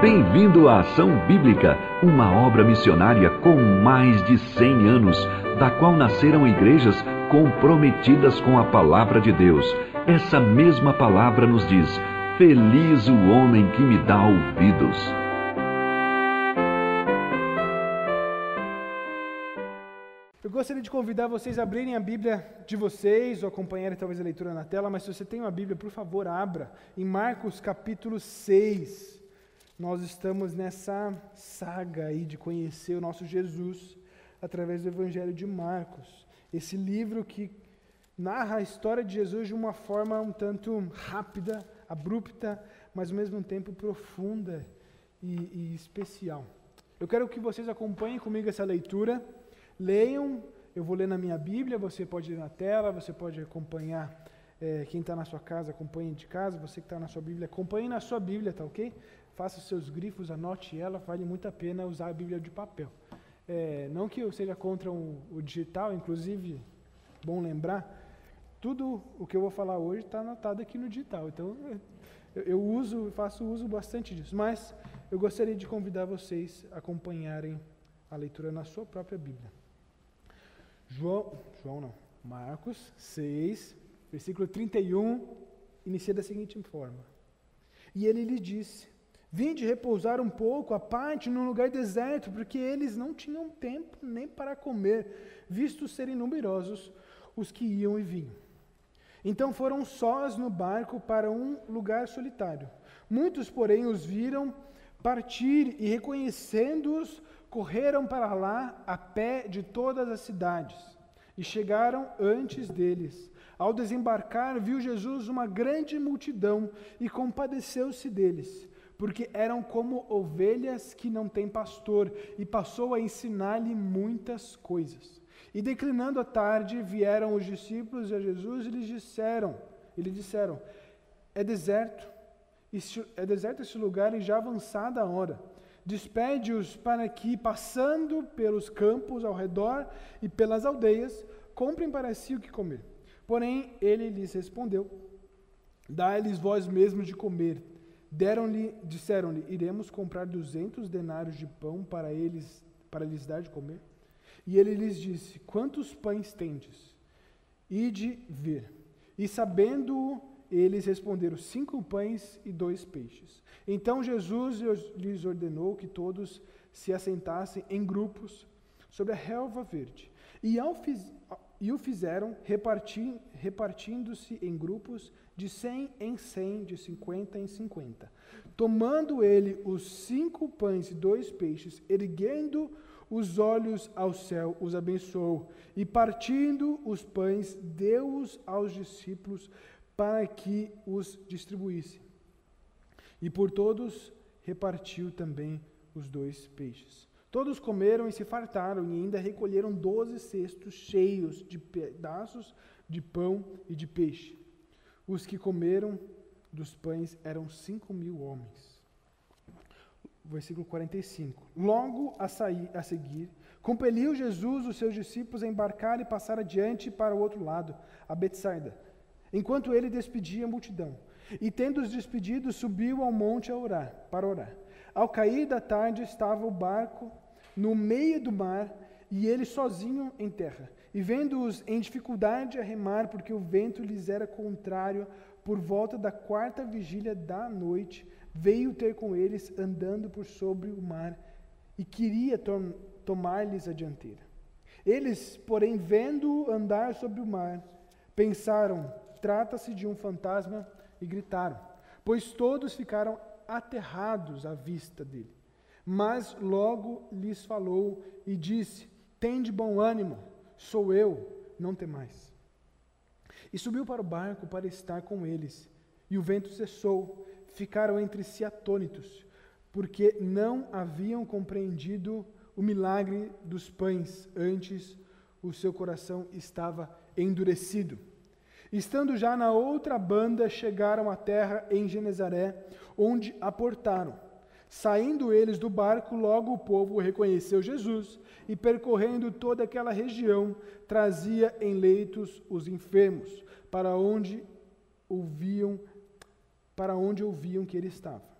Bem-vindo à Ação Bíblica, uma obra missionária com mais de 100 anos, da qual nasceram igrejas comprometidas com a palavra de Deus. Essa mesma palavra nos diz: Feliz o homem que me dá ouvidos. Eu gostaria de convidar vocês a abrirem a Bíblia de vocês ou acompanharem talvez a leitura na tela, mas se você tem uma Bíblia, por favor, abra em Marcos capítulo 6. Nós estamos nessa saga aí de conhecer o nosso Jesus através do Evangelho de Marcos. Esse livro que narra a história de Jesus de uma forma um tanto rápida, abrupta, mas ao mesmo tempo profunda e, e especial. Eu quero que vocês acompanhem comigo essa leitura. Leiam, eu vou ler na minha Bíblia, você pode ler na tela, você pode acompanhar, é, quem está na sua casa, acompanhe de casa, você que está na sua Bíblia, acompanhe na sua Bíblia, tá ok? Faça os seus grifos, anote ela, vale muito a pena usar a Bíblia de papel. É, não que eu seja contra o, o digital, inclusive, bom lembrar, tudo o que eu vou falar hoje está anotado aqui no digital, então eu, eu uso, faço uso bastante disso, mas eu gostaria de convidar vocês a acompanharem a leitura na sua própria Bíblia. João, João não, Marcos 6, versículo 31, inicia da seguinte forma: E ele lhe disse: Vinde repousar um pouco à parte num lugar deserto, porque eles não tinham tempo nem para comer, visto serem numerosos os que iam e vinham. Então foram sós no barco para um lugar solitário. Muitos, porém, os viram partir e, reconhecendo-os, correram para lá a pé de todas as cidades e chegaram antes deles. Ao desembarcar, viu Jesus uma grande multidão e compadeceu-se deles, porque eram como ovelhas que não têm pastor, e passou a ensinar-lhe muitas coisas. E declinando a tarde, vieram os discípulos a Jesus e disseram, e lhe disseram: É deserto, é deserto esse lugar e já avançada a hora despede-os para que, passando pelos campos ao redor e pelas aldeias, comprem para si o que comer. Porém, ele lhes respondeu: Dá-lhes vós mesmos de comer. Deram-lhe, disseram-lhe: Iremos comprar duzentos denários de pão para eles, para lhes dar de comer. E ele lhes disse: Quantos pães tendes? Ide ver. E sabendo eles responderam: Cinco pães e dois peixes. Então Jesus lhes ordenou que todos se assentassem em grupos sobre a relva verde. E, fiz, e o fizeram reparti, repartindo-se em grupos de cem em cem, de cinquenta em cinquenta. Tomando ele os cinco pães e dois peixes, erguendo os olhos ao céu, os abençoou, e partindo os pães, deu-os aos discípulos para que os distribuísse. E por todos repartiu também os dois peixes. Todos comeram e se fartaram, e ainda recolheram doze cestos cheios de pedaços de pão e de peixe. Os que comeram dos pães eram cinco mil homens. Versículo 45. Logo a, sair, a seguir, compeliu Jesus os seus discípulos a embarcar e passar adiante para o outro lado, a Betsaida, enquanto ele despedia a multidão. E tendo-os despedido, subiu ao monte a orar, para orar. Ao cair da tarde estava o barco no meio do mar e ele sozinho em terra. E vendo-os em dificuldade a remar, porque o vento lhes era contrário, por volta da quarta vigília da noite, veio ter com eles andando por sobre o mar e queria tom tomar-lhes a dianteira. Eles, porém, vendo-o andar sobre o mar, pensaram: trata-se de um fantasma e gritaram, pois todos ficaram aterrados à vista dele. Mas logo lhes falou e disse: Tende bom ânimo, sou eu, não temais. E subiu para o barco para estar com eles. E o vento cessou, ficaram entre si atônitos, porque não haviam compreendido o milagre dos pães, antes o seu coração estava endurecido. Estando já na outra banda, chegaram à terra em Genezaré, onde aportaram. Saindo eles do barco, logo o povo reconheceu Jesus e, percorrendo toda aquela região, trazia em leitos os enfermos, para onde ouviam, para onde ouviam que ele estava.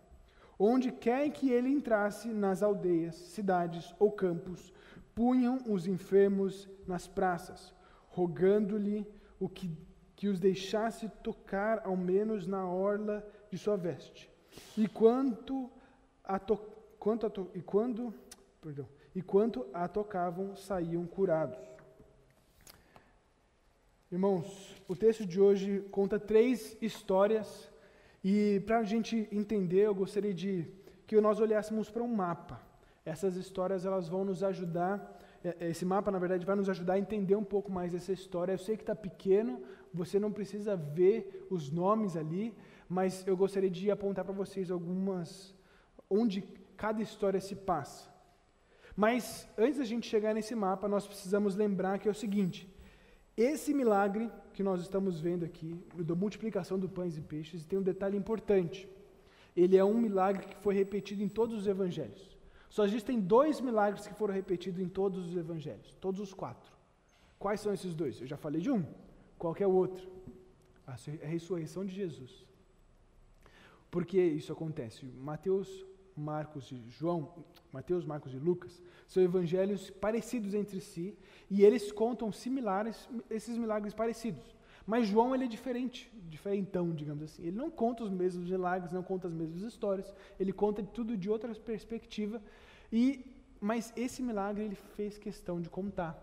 Onde quer que ele entrasse, nas aldeias, cidades ou campos, punham os enfermos nas praças, rogando-lhe o que, que os deixasse tocar ao menos na orla de sua veste. E quanto a to, quanto a to, e quando, perdão, e quanto a tocavam, saíam curados. Irmãos, o texto de hoje conta três histórias e para a gente entender, eu gostaria de que nós olhássemos para um mapa. Essas histórias elas vão nos ajudar. É, é, esse mapa, na verdade, vai nos ajudar a entender um pouco mais essa história. Eu sei que está pequeno, você não precisa ver os nomes ali, mas eu gostaria de apontar para vocês algumas onde cada história se passa. Mas antes da gente chegar nesse mapa, nós precisamos lembrar que é o seguinte: esse milagre que nós estamos vendo aqui, da multiplicação do pães e peixes, tem um detalhe importante. Ele é um milagre que foi repetido em todos os evangelhos. Só existem dois milagres que foram repetidos em todos os evangelhos, todos os quatro. Quais são esses dois? Eu já falei de um. Qual é o outro? A ressurreição de Jesus. Por que isso acontece? Mateus Marcos e João, Mateus, Marcos e Lucas, são evangelhos parecidos entre si e eles contam similares, esses milagres parecidos. Mas João ele é diferente, diferentão, digamos assim. Ele não conta os mesmos milagres, não conta as mesmas histórias, ele conta tudo de outra perspectiva. E mas esse milagre ele fez questão de contar.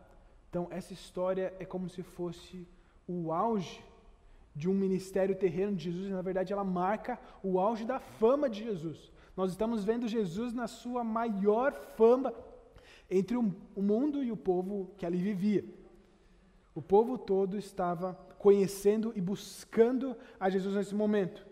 Então essa história é como se fosse o auge de um ministério terreno de Jesus, e na verdade ela marca o auge da fama de Jesus. Nós estamos vendo Jesus na sua maior fama entre o mundo e o povo que ali vivia. O povo todo estava conhecendo e buscando a Jesus nesse momento.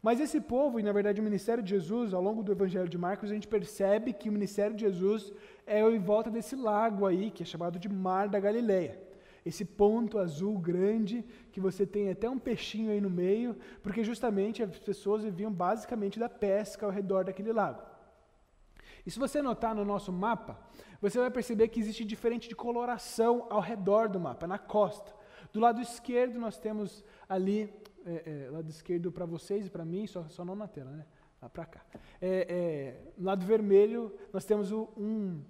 Mas esse povo, e na verdade o ministério de Jesus, ao longo do Evangelho de Marcos, a gente percebe que o ministério de Jesus é em volta desse lago aí, que é chamado de Mar da Galileia esse ponto azul grande, que você tem até um peixinho aí no meio, porque justamente as pessoas viviam basicamente da pesca ao redor daquele lago. E se você notar no nosso mapa, você vai perceber que existe diferente de coloração ao redor do mapa, na costa. Do lado esquerdo nós temos ali, é, é, lado esquerdo para vocês e para mim, só, só não na tela, né? Lá para cá. É, é, lado vermelho nós temos o, um,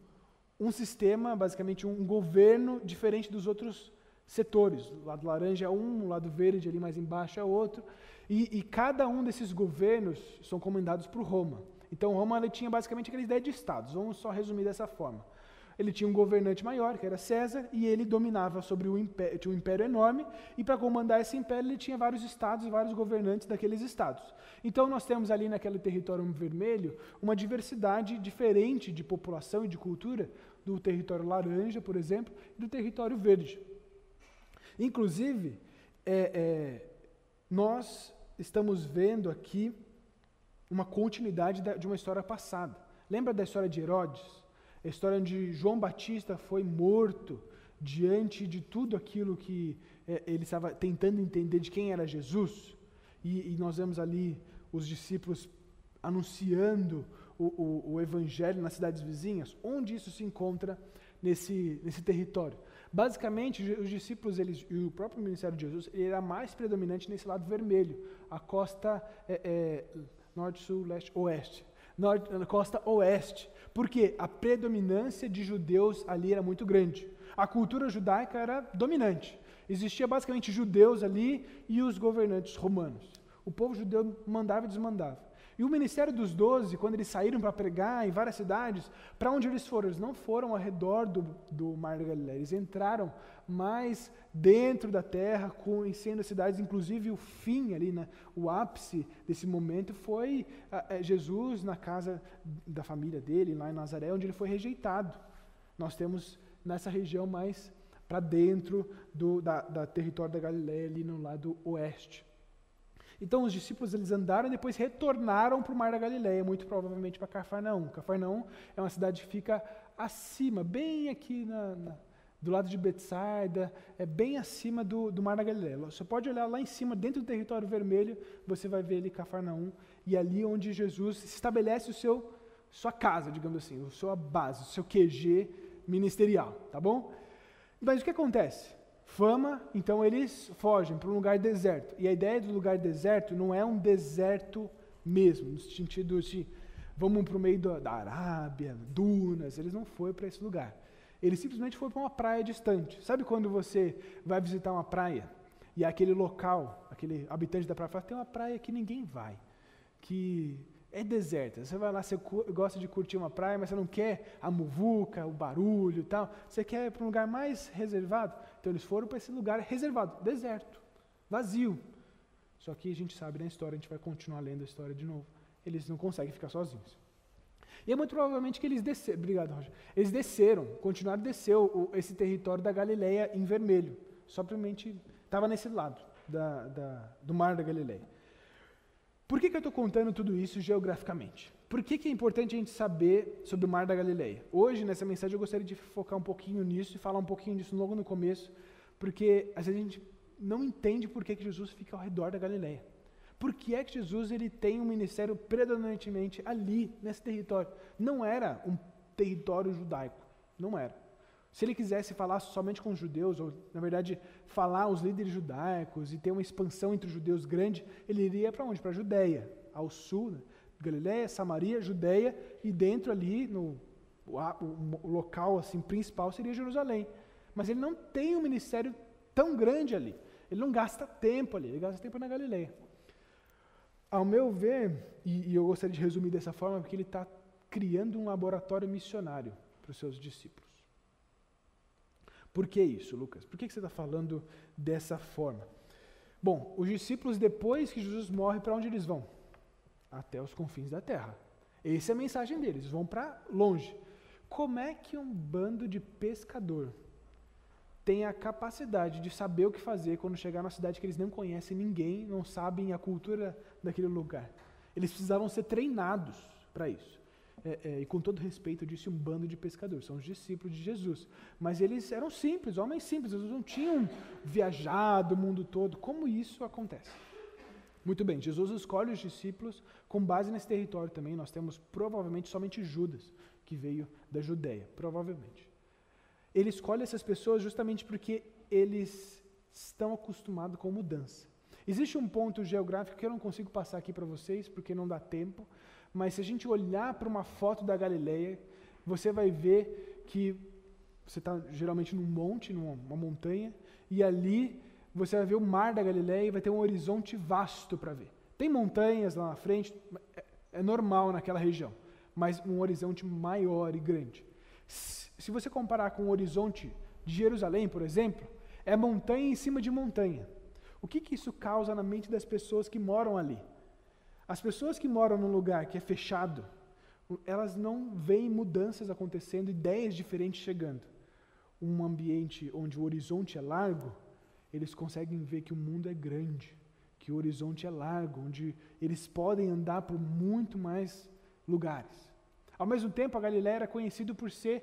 um sistema, basicamente um governo diferente dos outros setores. O lado laranja é um, o lado verde ali mais embaixo é outro. E, e cada um desses governos são comandados por Roma. Então Roma tinha basicamente aquela ideia de estados. Vamos só resumir dessa forma. Ele tinha um governante maior, que era César, e ele dominava sobre o império, tinha um império enorme, e para comandar esse império ele tinha vários estados e vários governantes daqueles estados. Então nós temos ali naquele território vermelho uma diversidade diferente de população e de cultura do território laranja, por exemplo, e do território verde. Inclusive, é, é, nós estamos vendo aqui uma continuidade de uma história passada. Lembra da história de Herodes? A história onde João Batista foi morto diante de tudo aquilo que é, ele estava tentando entender de quem era Jesus. E, e nós vemos ali os discípulos anunciando o, o, o, evangelho nas cidades vizinhas. Onde isso se encontra nesse, nesse território? Basicamente, os discípulos eles, e o próprio ministério de Jesus ele era mais predominante nesse lado vermelho, a costa é, é, norte, sul, leste, oeste. Norte, costa oeste, porque a predominância de judeus ali era muito grande. A cultura judaica era dominante. Existia basicamente judeus ali e os governantes romanos. O povo judeu mandava e desmandava. E o ministério dos doze, quando eles saíram para pregar em várias cidades, para onde eles foram? Eles não foram ao redor do, do Mar da Galileia, eles entraram mais dentro da terra, conhecendo as cidades, inclusive o fim ali, né, o ápice desse momento foi é, Jesus na casa da família dele, lá em Nazaré, onde ele foi rejeitado. Nós temos nessa região mais para dentro do da, da território da Galileia, ali no lado oeste. Então os discípulos eles andaram e depois retornaram para o Mar da Galileia, muito provavelmente para Cafarnaum. Cafarnaum é uma cidade que fica acima, bem aqui na, na, do lado de Betsaida, é bem acima do, do Mar da Galileia. Você pode olhar lá em cima, dentro do território vermelho, você vai ver ali Cafarnaum, e ali onde Jesus estabelece o seu sua casa, digamos assim, a sua base, o seu QG ministerial, tá bom? Mas o que acontece? Fama, então eles fogem para um lugar deserto. E a ideia do lugar deserto não é um deserto mesmo, no sentido de vamos para o meio da, Arábia, Dunas, eles não foram para esse lugar. Ele simplesmente foi para uma praia distante. Sabe quando você vai visitar uma praia e aquele local, aquele habitante da praia fala, tem uma praia que ninguém vai, que é deserta. Você vai lá, você gosta de curtir uma praia, mas você não quer a muvuca, o barulho e tal. Você quer ir para um lugar mais reservado. Então eles foram para esse lugar reservado, deserto, vazio. Só que a gente sabe na história, a gente vai continuar lendo a história de novo. Eles não conseguem ficar sozinhos. E é muito provavelmente que eles desceram, obrigado, Roger. Eles desceram, continuaram a descer esse território da Galileia em vermelho. Simplesmente estava nesse lado da, da, do mar da Galileia. Por que, que eu estou contando tudo isso geograficamente? Por que, que é importante a gente saber sobre o mar da Galileia? Hoje, nessa mensagem, eu gostaria de focar um pouquinho nisso e falar um pouquinho disso logo no começo, porque às vezes a gente não entende por que, que Jesus fica ao redor da Galileia. Por que é que Jesus ele tem um ministério predominantemente ali, nesse território? Não era um território judaico, não era. Se ele quisesse falar somente com os judeus, ou na verdade falar aos líderes judaicos e ter uma expansão entre os judeus grande, ele iria para onde? Para a Judéia, ao sul, né? Galiléia, Samaria, Judéia e dentro ali no o, o, local assim principal seria Jerusalém. Mas ele não tem um ministério tão grande ali. Ele não gasta tempo ali, ele gasta tempo na Galileia. Ao meu ver, e, e eu gostaria de resumir dessa forma, porque ele está criando um laboratório missionário para os seus discípulos. Por que isso, Lucas? Por que você está falando dessa forma? Bom, os discípulos, depois que Jesus morre, para onde eles vão? Até os confins da terra. Essa é a mensagem deles, vão para longe. Como é que um bando de pescador tem a capacidade de saber o que fazer quando chegar numa cidade que eles não conhecem ninguém, não sabem a cultura daquele lugar. Eles precisavam ser treinados para isso. É, é, e com todo respeito, eu disse um bando de pescadores, são os discípulos de Jesus. Mas eles eram simples, homens simples, eles não tinham viajado o mundo todo. Como isso acontece? Muito bem, Jesus escolhe os discípulos com base nesse território também. Nós temos provavelmente somente Judas, que veio da Judéia, provavelmente. Ele escolhe essas pessoas justamente porque eles estão acostumados com mudança. Existe um ponto geográfico que eu não consigo passar aqui para vocês, porque não dá tempo, mas se a gente olhar para uma foto da Galileia, você vai ver que você está geralmente num monte, numa montanha, e ali você vai ver o mar da Galileia e vai ter um horizonte vasto para ver. Tem montanhas lá na frente, é, é normal naquela região, mas um horizonte maior e grande se você comparar com o horizonte de Jerusalém, por exemplo, é montanha em cima de montanha. O que, que isso causa na mente das pessoas que moram ali? As pessoas que moram num lugar que é fechado, elas não veem mudanças acontecendo, ideias diferentes chegando. Um ambiente onde o horizonte é largo, eles conseguem ver que o mundo é grande, que o horizonte é largo, onde eles podem andar por muito mais lugares. Ao mesmo tempo, a Galiléia era conhecida por ser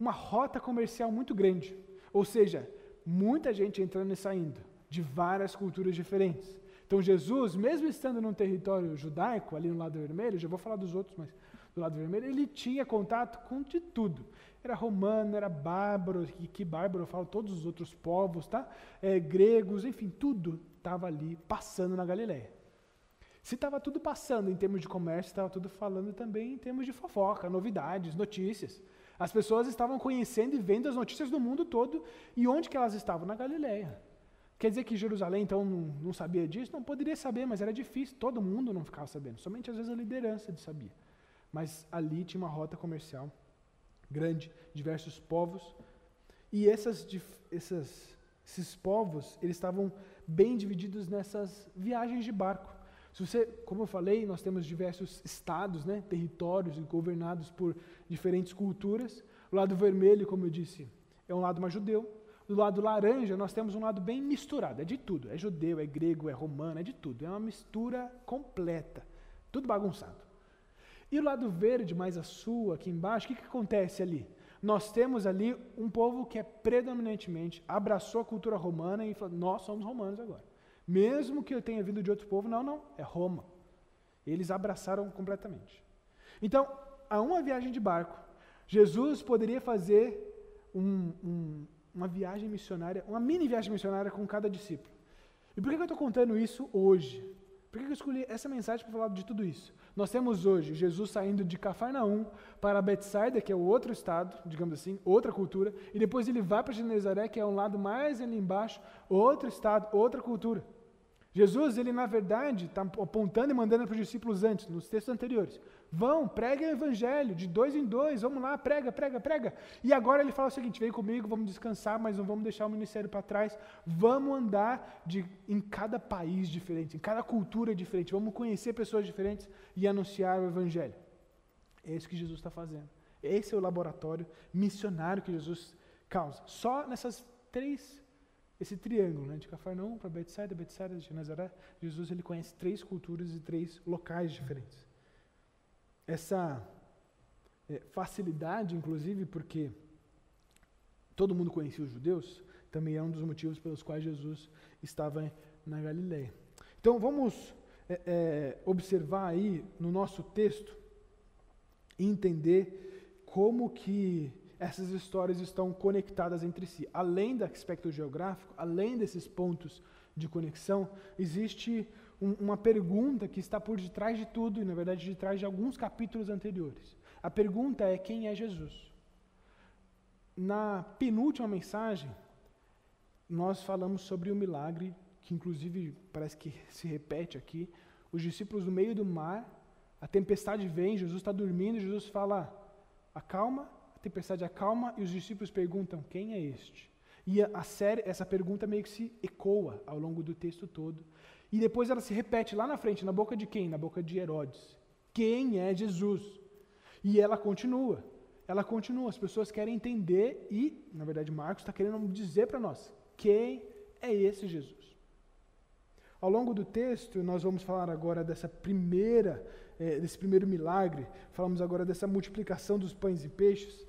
uma rota comercial muito grande. Ou seja, muita gente entrando e saindo, de várias culturas diferentes. Então Jesus, mesmo estando num território judaico, ali no lado vermelho, já vou falar dos outros, mas do lado vermelho, ele tinha contato com de tudo. Era romano, era bárbaro, e que bárbaro eu falo todos os outros povos, tá? É, gregos, enfim, tudo estava ali passando na Galileia. Se estava tudo passando em termos de comércio, estava tudo falando também em termos de fofoca, novidades, notícias. As pessoas estavam conhecendo e vendo as notícias do mundo todo. E onde que elas estavam? Na Galileia. Quer dizer que Jerusalém, então, não, não sabia disso? Não poderia saber, mas era difícil. Todo mundo não ficava sabendo. Somente, às vezes, a liderança sabia. Mas ali tinha uma rota comercial grande, diversos povos. E essas, essas, esses povos, eles estavam bem divididos nessas viagens de barco. Se você, como eu falei, nós temos diversos estados, né, territórios governados por diferentes culturas. O lado vermelho, como eu disse, é um lado mais judeu. Do lado laranja, nós temos um lado bem misturado, é de tudo. É judeu, é grego, é romano, é de tudo. É uma mistura completa, tudo bagunçado. E o lado verde, mais a sul, aqui embaixo, o que, que acontece ali? Nós temos ali um povo que é predominantemente abraçou a cultura romana e falou: nós somos romanos agora. Mesmo que eu tenha vindo de outro povo, não, não, é Roma. Eles abraçaram completamente. Então, a uma viagem de barco, Jesus poderia fazer um, um, uma viagem missionária, uma mini viagem missionária com cada discípulo. E por que eu estou contando isso hoje? Por que eu escolhi essa mensagem para falar de tudo isso? Nós temos hoje Jesus saindo de Cafarnaum para Betsaida, que é o outro estado, digamos assim, outra cultura, e depois ele vai para Genezaré, que é um lado mais ali embaixo, outro estado, outra cultura. Jesus, ele na verdade está apontando e mandando para os discípulos antes, nos textos anteriores. Vão, preguem o evangelho, de dois em dois, vamos lá, prega, prega, prega. E agora ele fala o seguinte: vem comigo, vamos descansar, mas não vamos deixar o ministério para trás. Vamos andar de, em cada país diferente, em cada cultura diferente. Vamos conhecer pessoas diferentes e anunciar o evangelho. É isso que Jesus está fazendo. Esse é o laboratório missionário que Jesus causa. Só nessas três esse triângulo, né, de Cafarnaum para Betsaida, Betsaida de Nazaré, Jesus ele conhece três culturas e três locais diferentes. Essa é, facilidade, inclusive, porque todo mundo conhecia os judeus, também é um dos motivos pelos quais Jesus estava na Galileia. Então vamos é, é, observar aí no nosso texto e entender como que essas histórias estão conectadas entre si. Além do aspecto geográfico, além desses pontos de conexão, existe um, uma pergunta que está por detrás de tudo, e na verdade de trás de alguns capítulos anteriores. A pergunta é: quem é Jesus? Na penúltima mensagem, nós falamos sobre o milagre, que inclusive parece que se repete aqui. Os discípulos no meio do mar, a tempestade vem, Jesus está dormindo, Jesus fala: acalma, a tempestade acalma e os discípulos perguntam: quem é este? E a, a série, essa pergunta meio que se ecoa ao longo do texto todo. E depois ela se repete lá na frente, na boca de quem? Na boca de Herodes. Quem é Jesus? E ela continua. Ela continua. As pessoas querem entender e, na verdade, Marcos está querendo dizer para nós: quem é esse Jesus? Ao longo do texto, nós vamos falar agora dessa primeira, eh, desse primeiro milagre. Falamos agora dessa multiplicação dos pães e peixes.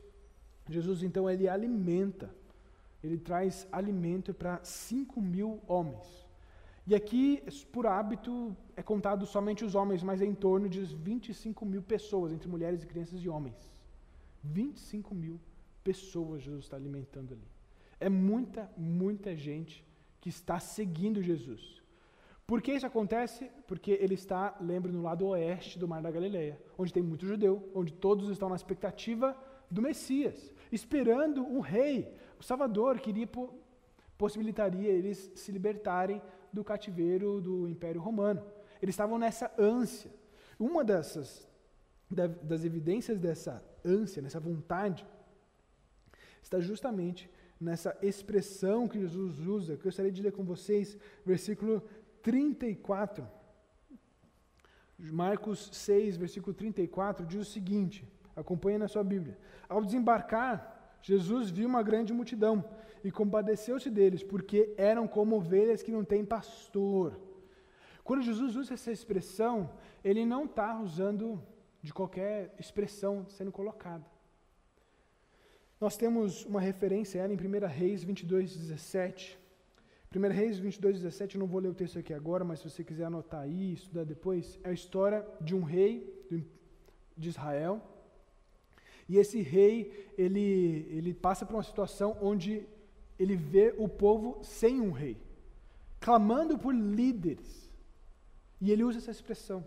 Jesus, então, ele alimenta, ele traz alimento para 5 mil homens. E aqui, por hábito, é contado somente os homens, mas é em torno de 25 mil pessoas, entre mulheres e crianças e homens. 25 mil pessoas Jesus está alimentando ali. É muita, muita gente que está seguindo Jesus. Por que isso acontece? Porque ele está, lembre, no lado oeste do Mar da Galileia, onde tem muito judeu, onde todos estão na expectativa do Messias esperando um rei, o Salvador, que iria, possibilitaria eles se libertarem do cativeiro do Império Romano. Eles estavam nessa ânsia. Uma dessas das evidências dessa ânsia, nessa vontade, está justamente nessa expressão que Jesus usa, que eu gostaria de ler com vocês, versículo 34. Marcos 6, versículo 34, diz o seguinte: Acompanhe na sua Bíblia. Ao desembarcar, Jesus viu uma grande multidão e compadeceu-se deles, porque eram como ovelhas que não têm pastor. Quando Jesus usa essa expressão, ele não está usando de qualquer expressão sendo colocada. Nós temos uma referência ela em 1 Reis 22, 17. 1 Reis 22, 17, eu não vou ler o texto aqui agora, mas se você quiser anotar aí, estudar depois, é a história de um rei de Israel e esse rei, ele, ele passa por uma situação onde ele vê o povo sem um rei, clamando por líderes. E ele usa essa expressão.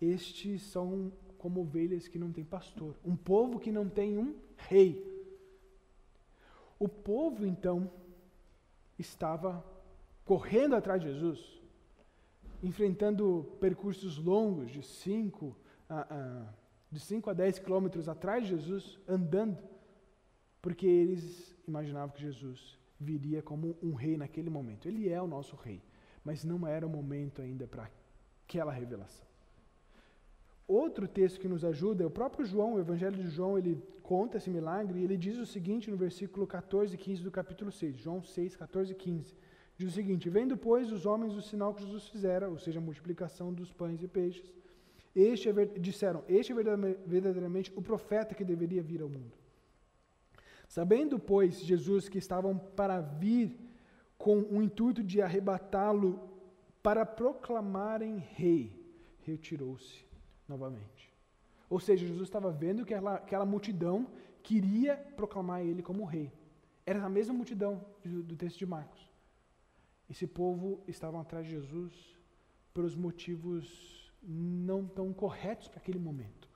Estes são como ovelhas que não têm pastor, um povo que não tem um rei. O povo, então, estava correndo atrás de Jesus, enfrentando percursos longos de cinco a, de 5 a 10 quilômetros atrás de Jesus, andando, porque eles imaginavam que Jesus viria como um rei naquele momento. Ele é o nosso rei, mas não era o momento ainda para aquela revelação. Outro texto que nos ajuda é o próprio João, o Evangelho de João, ele conta esse milagre e ele diz o seguinte no versículo 14 e 15 do capítulo 6, João 6, 14 e 15. Diz o seguinte: Vendo, pois, os homens o sinal que Jesus fizera, ou seja, a multiplicação dos pães e peixes, este é, disseram: Este é verdadeiramente o profeta que deveria vir ao mundo. Sabendo, pois, Jesus que estavam para vir com o intuito de arrebatá-lo para proclamarem rei, retirou-se novamente. Ou seja, Jesus estava vendo que aquela, aquela multidão queria proclamar ele como rei. Era a mesma multidão do, do texto de Marcos. Esse povo estava atrás de Jesus pelos motivos não tão corretos para aquele momento.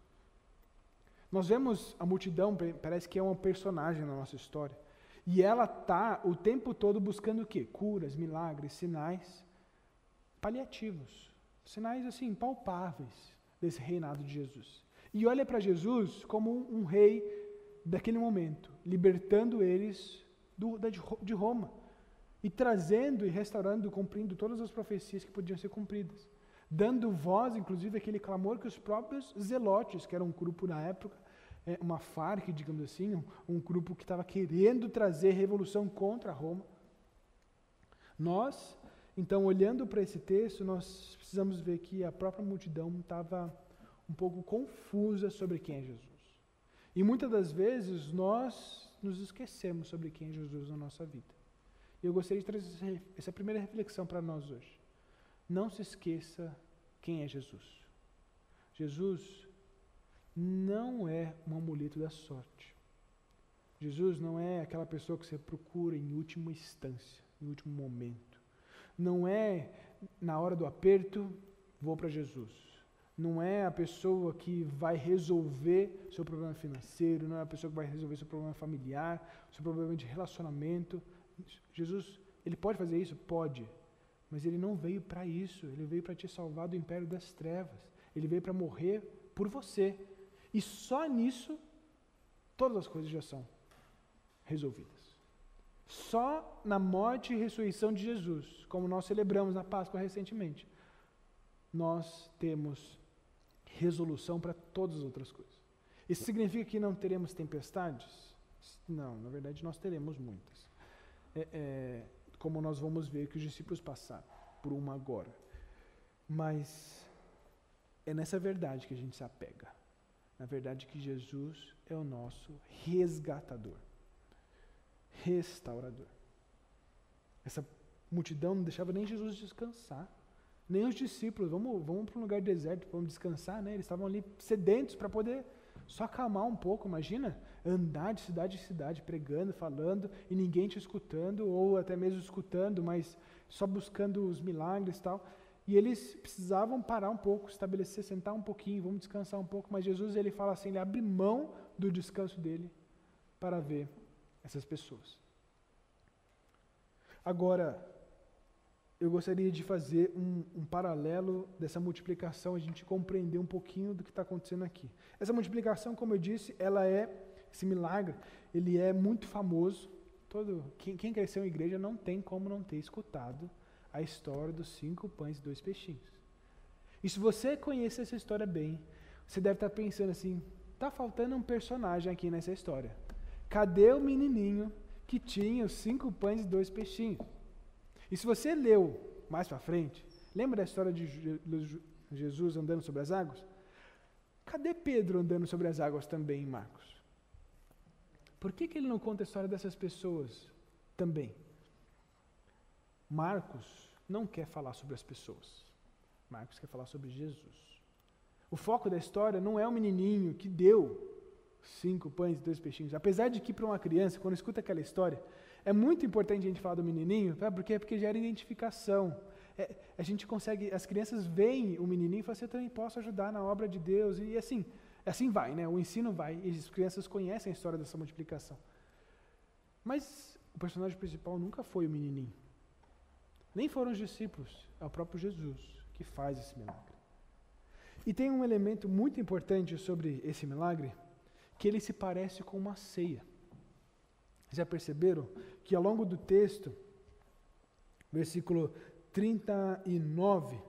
Nós vemos a multidão, parece que é um personagem na nossa história. E ela está o tempo todo buscando o quê? Curas, milagres, sinais paliativos. Sinais assim, palpáveis desse reinado de Jesus. E olha para Jesus como um, um, rei daquele momento, libertando eles do, da, de Roma. E trazendo e restaurando, cumprindo todas as profecias que podiam ser cumpridas. Dando voz, inclusive, àquele clamor que os próprios zelotes, que era um grupo na época, é, uma Farc, digamos assim, um, um grupo que estava querendo trazer revolução contra Roma. Nós, então, olhando para esse texto, nós precisamos ver que a própria multidão estava um pouco confusa sobre quem é Jesus. E muitas das vezes nós nos esquecemos sobre quem é Jesus na nossa vida. E eu gostaria de trazer essa primeira reflexão para nós hoje. Não se esqueça quem é Jesus. Jesus não é um amuleto da sorte. Jesus não é aquela pessoa que você procura em última instância, em último momento. Não é na hora do aperto, vou para Jesus. Não é a pessoa que vai resolver seu problema financeiro, não é a pessoa que vai resolver seu problema familiar, seu problema de relacionamento. Jesus, ele pode fazer isso? Pode. Mas ele não veio para isso. Ele veio para te salvar do império das trevas. Ele veio para morrer por você. E só nisso, todas as coisas já são resolvidas. Só na morte e ressurreição de Jesus, como nós celebramos na Páscoa recentemente, nós temos resolução para todas as outras coisas. Isso significa que não teremos tempestades? Não, na verdade nós teremos muitas. É, é, como nós vamos ver que os discípulos passaram por uma agora. Mas é nessa verdade que a gente se apega na verdade, que Jesus é o nosso resgatador, restaurador. Essa multidão não deixava nem Jesus descansar, nem os discípulos. Vamos, vamos para um lugar deserto, vamos descansar, né? Eles estavam ali sedentos para poder só acalmar um pouco. Imagina andar de cidade em cidade, pregando, falando e ninguém te escutando, ou até mesmo escutando, mas só buscando os milagres e tal. E eles precisavam parar um pouco, estabelecer, sentar um pouquinho, vamos descansar um pouco. Mas Jesus ele fala assim, ele abre mão do descanso dele para ver essas pessoas. Agora, eu gostaria de fazer um, um, paralelo dessa multiplicação, a gente compreender um pouquinho do que está acontecendo aqui. Essa multiplicação, como eu disse, ela é, esse milagre, ele é muito famoso. Todo, quem, quem cresceu em igreja não tem como não ter escutado a história dos cinco pães e dois peixinhos. E se você conhece essa história bem, você deve estar pensando assim: está faltando um personagem aqui nessa história. Cadê o menininho que tinha os cinco pães e dois peixinhos? E se você leu mais para frente, lembra da história de Jesus andando sobre as águas? Cadê Pedro andando sobre as águas também Marcos? Por que, que ele não conta a história dessas pessoas também? Marcos não quer falar sobre as pessoas. Marcos quer falar sobre Jesus. O foco da história não é o menininho que deu cinco pães e dois peixinhos. Apesar de que para uma criança, quando escuta aquela história, é muito importante a gente falar do menininho, sabe por quê? Porque gera identificação. É, a gente consegue, as crianças veem o menininho e falam assim, eu também posso ajudar na obra de Deus. E assim, assim vai, né? O ensino vai, e as crianças conhecem a história dessa multiplicação. Mas o personagem principal nunca foi o menininho. Nem foram os discípulos, é o próprio Jesus que faz esse milagre. E tem um elemento muito importante sobre esse milagre, que ele se parece com uma ceia. Já perceberam que ao longo do texto, versículo 39,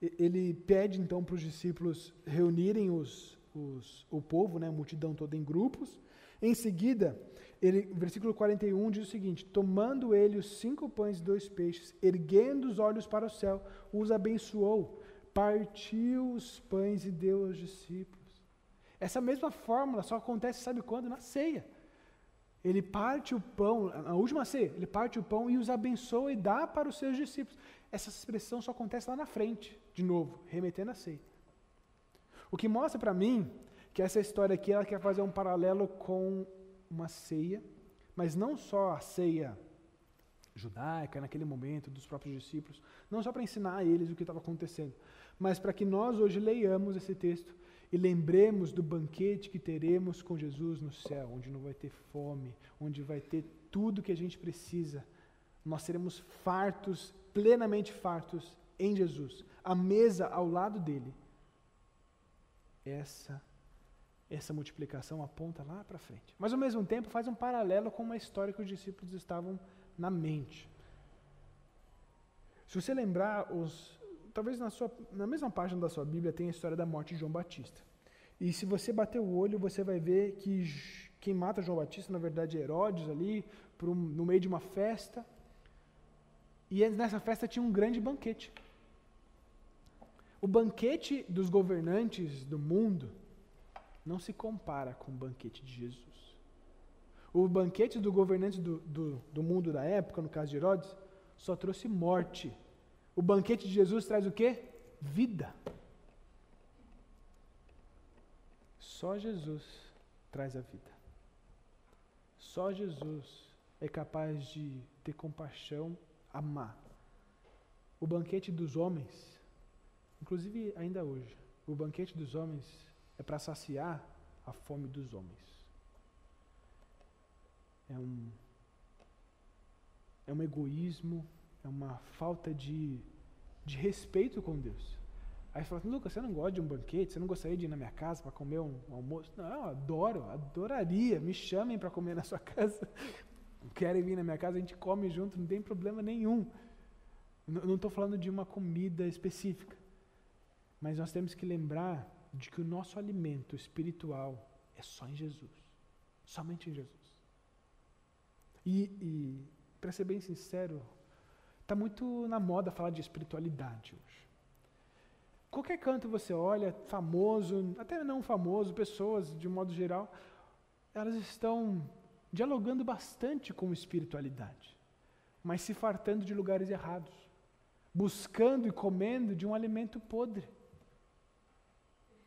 ele pede então para os discípulos reunirem os, os, o povo, né, a multidão toda em grupos. Em seguida, ele, versículo 41 diz o seguinte: Tomando ele os cinco pães e dois peixes, erguendo os olhos para o céu, os abençoou, partiu os pães e deu aos discípulos. Essa mesma fórmula só acontece, sabe quando? Na ceia. Ele parte o pão, na última ceia, ele parte o pão e os abençoa e dá para os seus discípulos. Essa expressão só acontece lá na frente, de novo, remetendo à ceia. O que mostra para mim que essa história aqui ela quer fazer um paralelo com uma ceia, mas não só a ceia judaica, naquele momento, dos próprios discípulos, não só para ensinar a eles o que estava acontecendo, mas para que nós hoje leiamos esse texto e lembremos do banquete que teremos com Jesus no céu, onde não vai ter fome, onde vai ter tudo que a gente precisa. Nós seremos fartos, plenamente fartos em Jesus, a mesa ao lado dele. Essa essa multiplicação aponta lá para frente. Mas ao mesmo tempo faz um paralelo com uma história que os discípulos estavam na mente. Se você lembrar, os, talvez na, sua, na mesma página da sua Bíblia tem a história da morte de João Batista. E se você bater o olho, você vai ver que quem mata João Batista, na verdade, é Herodes ali, um, no meio de uma festa. E nessa festa tinha um grande banquete. O banquete dos governantes do mundo não se compara com o banquete de Jesus. O banquete do governante do, do, do mundo da época, no caso de Herodes, só trouxe morte. O banquete de Jesus traz o quê? Vida. Só Jesus traz a vida. Só Jesus é capaz de ter compaixão, amar. O banquete dos homens, inclusive ainda hoje, o banquete dos homens é para saciar a fome dos homens é um, é um egoísmo, é uma falta de, de respeito com Deus. Aí você fala, Lucas, você não gosta de um banquete? Você não gostaria de ir na minha casa para comer um, um, almoço? Não, eu adoro, adoraria. Me chamem para comer na sua casa. Querem vir na minha casa, a gente come junto, não tem problema nenhum. Não estou falando de uma comida específica. Mas nós temos que lembrar de que o nosso alimento espiritual é só em Jesus. Somente em Jesus. E, e para ser bem sincero, está muito na moda falar de espiritualidade hoje. Qualquer canto você olha, famoso, até não famoso, pessoas de modo geral, elas estão dialogando bastante com espiritualidade, mas se fartando de lugares errados, buscando e comendo de um alimento podre.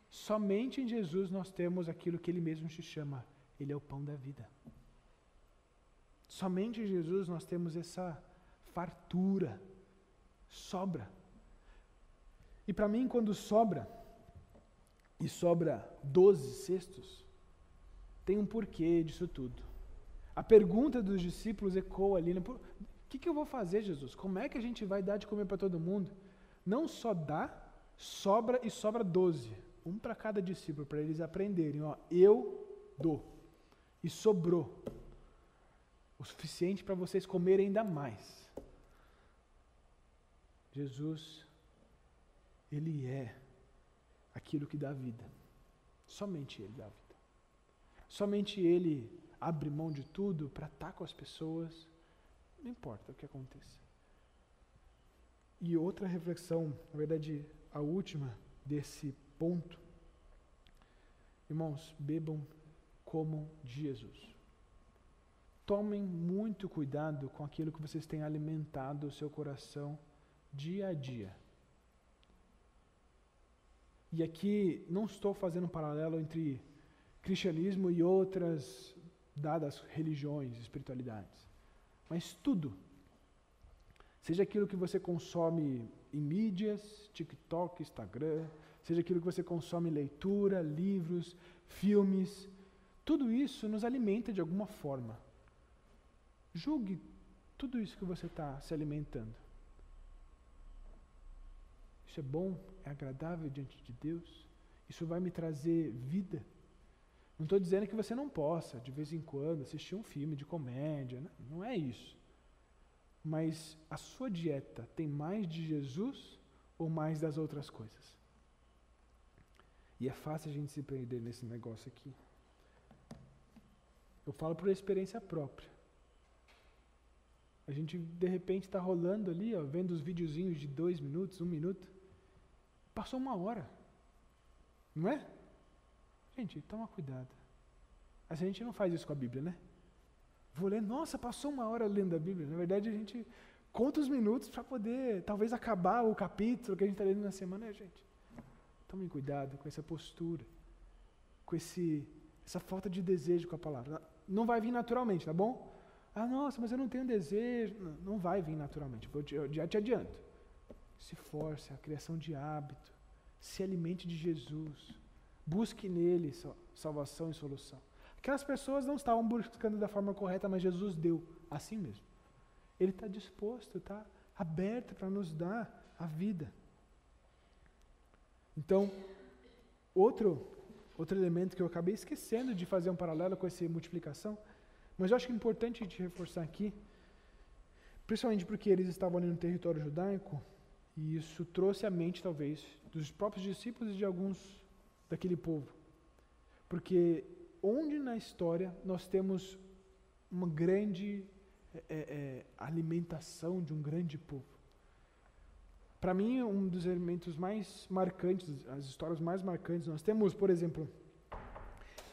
Somente em Jesus nós temos aquilo que Ele mesmo se chama, Ele é o pão da vida. Somente em Jesus nós temos essa fartura, sobra. E para mim, quando sobra, e sobra doze cestos, tem um porquê disso tudo. A pergunta dos discípulos ecoa ali: né? o que, que eu vou fazer, Jesus? Como é que a gente vai dar de comer para todo mundo? Não só dá, sobra e sobra doze. Um para cada discípulo, para eles aprenderem: ó, eu dou. E sobrou o suficiente para vocês comerem ainda mais. Jesus, Ele é aquilo que dá vida. Somente Ele dá vida. Somente Ele abre mão de tudo para estar com as pessoas, não importa o que aconteça. E outra reflexão, na verdade, a última desse ponto. Irmãos, bebam como Jesus. Tomem muito cuidado com aquilo que vocês têm alimentado o seu coração dia a dia. E aqui não estou fazendo um paralelo entre cristianismo e outras dadas religiões, espiritualidades, mas tudo. Seja aquilo que você consome em mídias, TikTok, Instagram, seja aquilo que você consome leitura, livros, filmes, tudo isso nos alimenta de alguma forma. Julgue tudo isso que você está se alimentando. Isso é bom? É agradável diante de Deus? Isso vai me trazer vida? Não estou dizendo que você não possa, de vez em quando, assistir um filme de comédia. Né? Não é isso. Mas a sua dieta tem mais de Jesus ou mais das outras coisas? E é fácil a gente se perder nesse negócio aqui. Eu falo por experiência própria. A gente de repente está rolando ali, ó, vendo os videozinhos de dois minutos, um minuto. Passou uma hora. Não é? Gente, toma cuidado. Mas a gente não faz isso com a Bíblia, né? Vou ler, nossa, passou uma hora lendo a Bíblia. Na verdade, a gente conta os minutos para poder, talvez, acabar o capítulo que a gente está lendo na semana. É, gente, tomem cuidado com essa postura, com esse, essa falta de desejo com a palavra. Não vai vir naturalmente, tá bom? Ah, nossa, mas eu não tenho desejo. Não, não vai vir naturalmente, eu já te adianto. Se force a criação de hábito. Se alimente de Jesus. Busque nele salvação e solução. Aquelas pessoas não estavam buscando da forma correta, mas Jesus deu assim mesmo. Ele está disposto, está aberto para nos dar a vida. Então, outro, outro elemento que eu acabei esquecendo de fazer um paralelo com essa multiplicação mas eu acho que é importante a gente reforçar aqui, principalmente porque eles estavam ali no território judaico, e isso trouxe à mente, talvez, dos próprios discípulos e de alguns daquele povo. Porque onde na história nós temos uma grande é, é, é alimentação de um grande povo? Para mim, um dos elementos mais marcantes, as histórias mais marcantes, nós temos, por exemplo,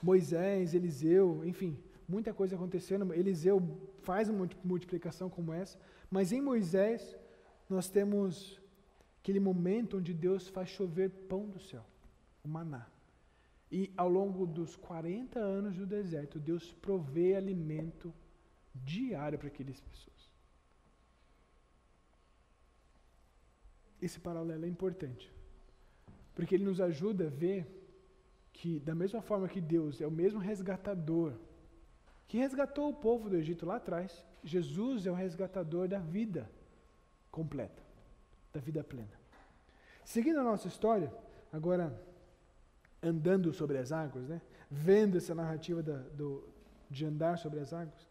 Moisés, Eliseu, enfim, muita coisa acontecendo. Eliseu faz uma multiplicação como essa, mas em Moisés nós temos aquele momento onde Deus faz chover pão do céu, o maná. E ao longo dos 40 anos do deserto, Deus provê alimento diário para aquelas pessoas. Esse paralelo é importante, porque ele nos ajuda a ver que, da mesma forma que Deus é o mesmo resgatador que resgatou o povo do Egito lá atrás, Jesus é o resgatador da vida completa, da vida plena. Seguindo a nossa história, agora andando sobre as águas, né? vendo essa narrativa da, do, de andar sobre as águas,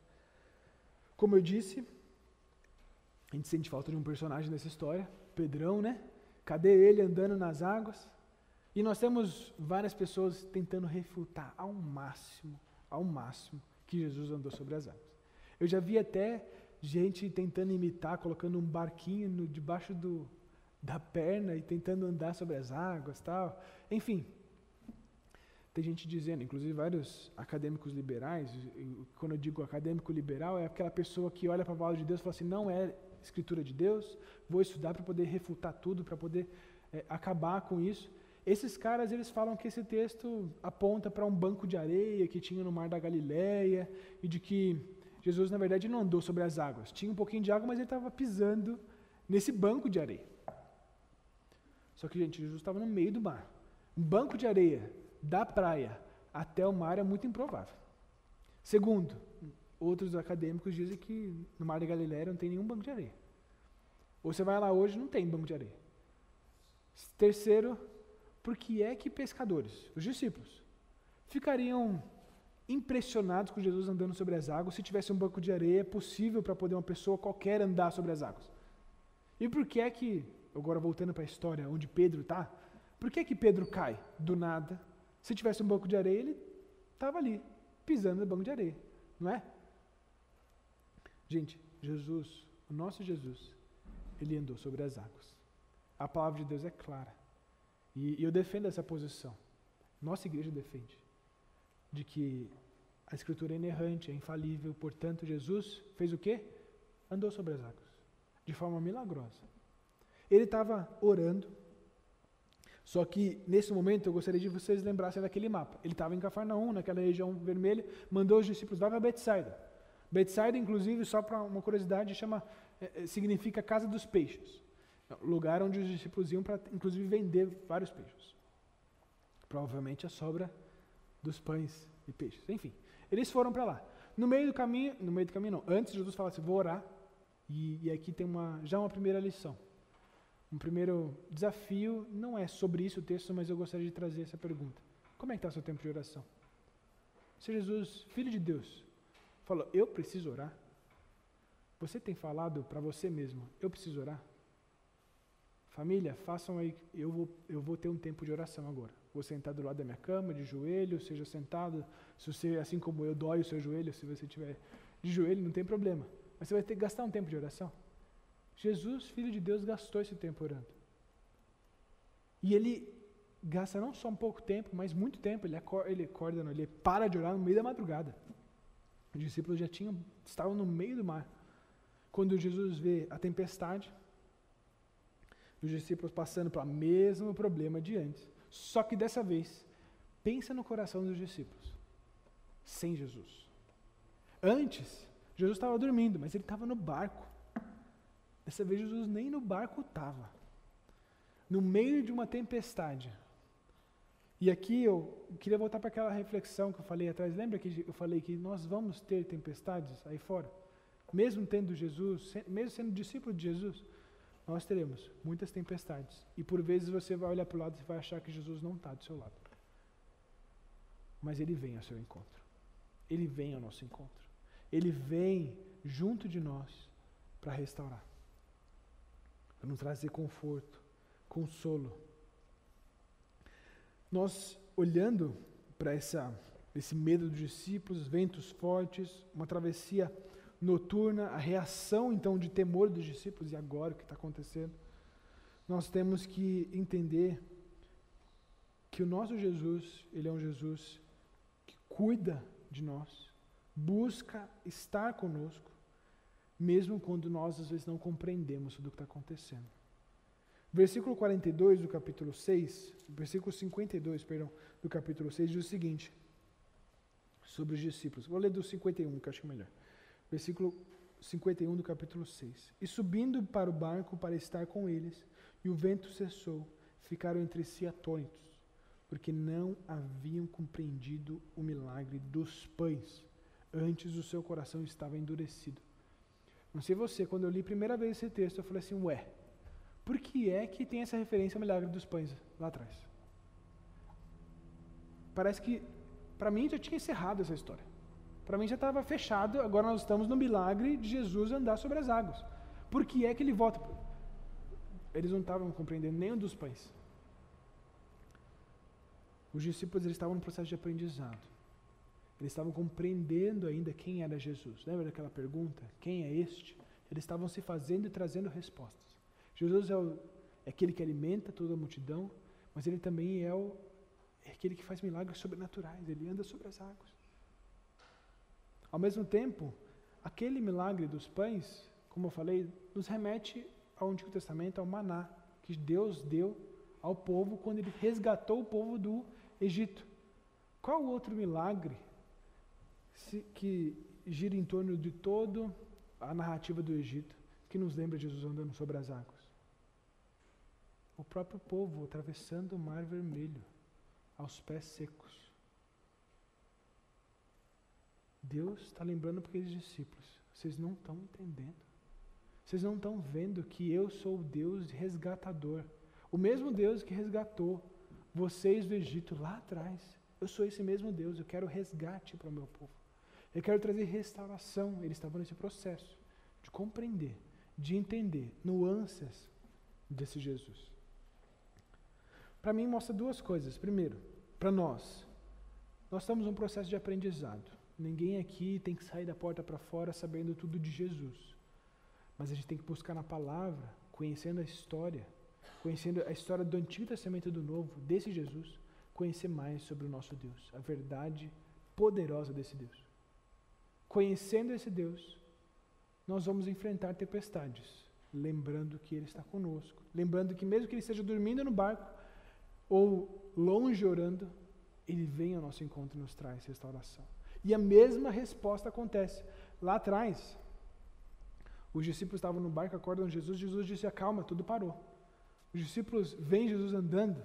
como eu disse, a gente sente falta de um personagem nessa história, Pedrão, né? Cadê ele andando nas águas? E nós temos várias pessoas tentando refutar ao máximo, ao máximo, que Jesus andou sobre as águas. Eu já vi até gente tentando imitar, colocando um barquinho no, debaixo do, da perna e tentando andar sobre as águas, tal. Enfim, tem gente dizendo, inclusive vários acadêmicos liberais, quando eu digo acadêmico liberal, é aquela pessoa que olha para a palavra de Deus e fala assim: não é escritura de Deus, vou estudar para poder refutar tudo, para poder é, acabar com isso. Esses caras, eles falam que esse texto aponta para um banco de areia que tinha no mar da Galileia e de que Jesus, na verdade, não andou sobre as águas. Tinha um pouquinho de água, mas ele estava pisando nesse banco de areia. Só que, gente, Jesus estava no meio do mar. Um banco de areia da praia até o mar é muito improvável. Segundo, outros acadêmicos dizem que no mar da Galileia não tem nenhum banco de areia. Ou você vai lá hoje, não tem banco de areia. Terceiro, por que é que pescadores, os discípulos, ficariam impressionados com Jesus andando sobre as águas se tivesse um banco de areia possível para poder uma pessoa qualquer andar sobre as águas? E por que é que, agora voltando para a história onde Pedro está, por que é que Pedro cai do nada? Se tivesse um banco de areia, ele estava ali, pisando no banco de areia, não é? Gente, Jesus, o nosso Jesus, ele andou sobre as águas. A palavra de Deus é clara. E, eu defendo essa posição. Nossa igreja defende. De que a escritura é inerrante, é infalível, portanto, Jesus fez o quê? Andou sobre as águas. De forma milagrosa. Ele estava orando. Só que nesse momento eu gostaria de vocês lembrassem daquele mapa. Ele estava em Cafarnaum, naquela região vermelha, mandou os discípulos, vai para Betsaida. Betsaida, inclusive, só para uma curiosidade, chama, é, significa casa dos peixes lugar onde os discípulos iam para, inclusive, vender vários peixes. Provavelmente a sobra dos pães e peixes. Enfim, eles foram para lá. No meio do caminho, no meio do caminho não, antes Jesus fala assim, vou orar, e, e aqui tem uma, já uma primeira lição. Um primeiro desafio, não é sobre isso o texto, mas eu gostaria de trazer essa pergunta. Como é que está o seu tempo de oração? Se Jesus, Filho de Deus, falou, eu preciso orar, você tem falado para você mesmo, eu preciso orar? Família, façam aí, eu vou, eu vou ter um tempo de oração agora. Vou sentar do lado da minha cama, de joelho, seja sentado. Se você, assim como eu, dói o seu joelho, se você estiver de joelho, não tem problema. Mas você vai ter que gastar um tempo de oração. Jesus, Filho de Deus, gastou esse tempo orando. E ele gasta não só um pouco tempo, mas muito tempo. Ele acorda, ele acorda, não, ele para de orar no meio da madrugada. Os discípulos já tinham, estavam no meio do mar. Quando Jesus vê a tempestade, os discípulos passando pelo mesmo problema de antes. Só que dessa vez, pensa no coração dos discípulos, sem Jesus. Antes, Jesus estava dormindo, mas ele estava no barco. Dessa vez Jesus nem no barco estava. No meio de uma tempestade. E aqui eu queria voltar para aquela reflexão que eu falei atrás. Lembra que eu falei que nós vamos ter tempestades aí fora? Mesmo tendo Jesus, mesmo sendo discípulo de Jesus, nós teremos muitas tempestades. E por vezes você vai olhar para o lado e vai achar que Jesus não está do seu lado. Mas ele vem ao seu encontro. Ele vem ao nosso encontro. Ele vem junto de nós para restaurar, para nos trazer conforto, consolo. Nós, olhando para esse medo dos discípulos, ventos fortes, uma travessia noturna, a reação então de temor dos discípulos, e agora o que está acontecendo? Nós temos que entender que o nosso Jesus, ele é um Jesus que cuida de nós, busca estar conosco, mesmo quando nós às vezes não compreendemos tudo o que está acontecendo. Versículo 42 do capítulo 6, versículo 52, perdão, do capítulo 6 diz o seguinte, sobre os discípulos. Vou ler do 51, que eu acho é melhor. Versículo 51 do capítulo 6. E subindo para o barco para estar com eles, e o vento cessou, ficaram entre si atônitos, porque não haviam compreendido o milagre dos pães. Antes o seu coração estava endurecido. Não sei você, quando eu li a primeira vez esse texto, eu falei assim, ué, por que é que tem essa referência ao milagre dos pães lá atrás? Parece que, para mim, já tinha encerrado essa história. Para mim já estava fechado, agora nós estamos no milagre de Jesus andar sobre as águas. Por que é que ele volta? Eles não estavam compreendendo nenhum dos pães. Os discípulos eles estavam no processo de aprendizado. Eles estavam compreendendo ainda quem era Jesus. Lembra daquela pergunta? Quem é este? Eles estavam se fazendo e trazendo respostas. Jesus é, o, é aquele que alimenta toda a multidão, mas ele também é, o, é aquele que faz milagres sobrenaturais. Ele anda sobre as águas. Ao mesmo tempo, aquele milagre dos pães, como eu falei, nos remete ao Antigo Testamento, ao maná, que Deus deu ao povo quando ele resgatou o povo do Egito. Qual outro milagre que gira em torno de toda a narrativa do Egito que nos lembra Jesus andando sobre as águas? O próprio povo atravessando o Mar Vermelho aos pés secos. Deus está lembrando para aqueles discípulos: vocês não estão entendendo. Vocês não estão vendo que eu sou o Deus resgatador. O mesmo Deus que resgatou vocês do Egito lá atrás. Eu sou esse mesmo Deus. Eu quero resgate para o meu povo. Eu quero trazer restauração. Eles estavam nesse processo de compreender, de entender nuances desse Jesus. Para mim, mostra duas coisas. Primeiro, para nós, nós estamos num processo de aprendizado. Ninguém aqui tem que sair da porta para fora sabendo tudo de Jesus. Mas a gente tem que buscar na palavra, conhecendo a história, conhecendo a história do Antigo Testamento e do Novo, desse Jesus, conhecer mais sobre o nosso Deus, a verdade poderosa desse Deus. Conhecendo esse Deus, nós vamos enfrentar tempestades, lembrando que Ele está conosco, lembrando que mesmo que Ele esteja dormindo no barco ou longe orando, Ele vem ao nosso encontro e nos traz restauração. E a mesma resposta acontece. Lá atrás, os discípulos estavam no barco, acordam Jesus, Jesus disse, acalma, tudo parou. Os discípulos veem Jesus andando,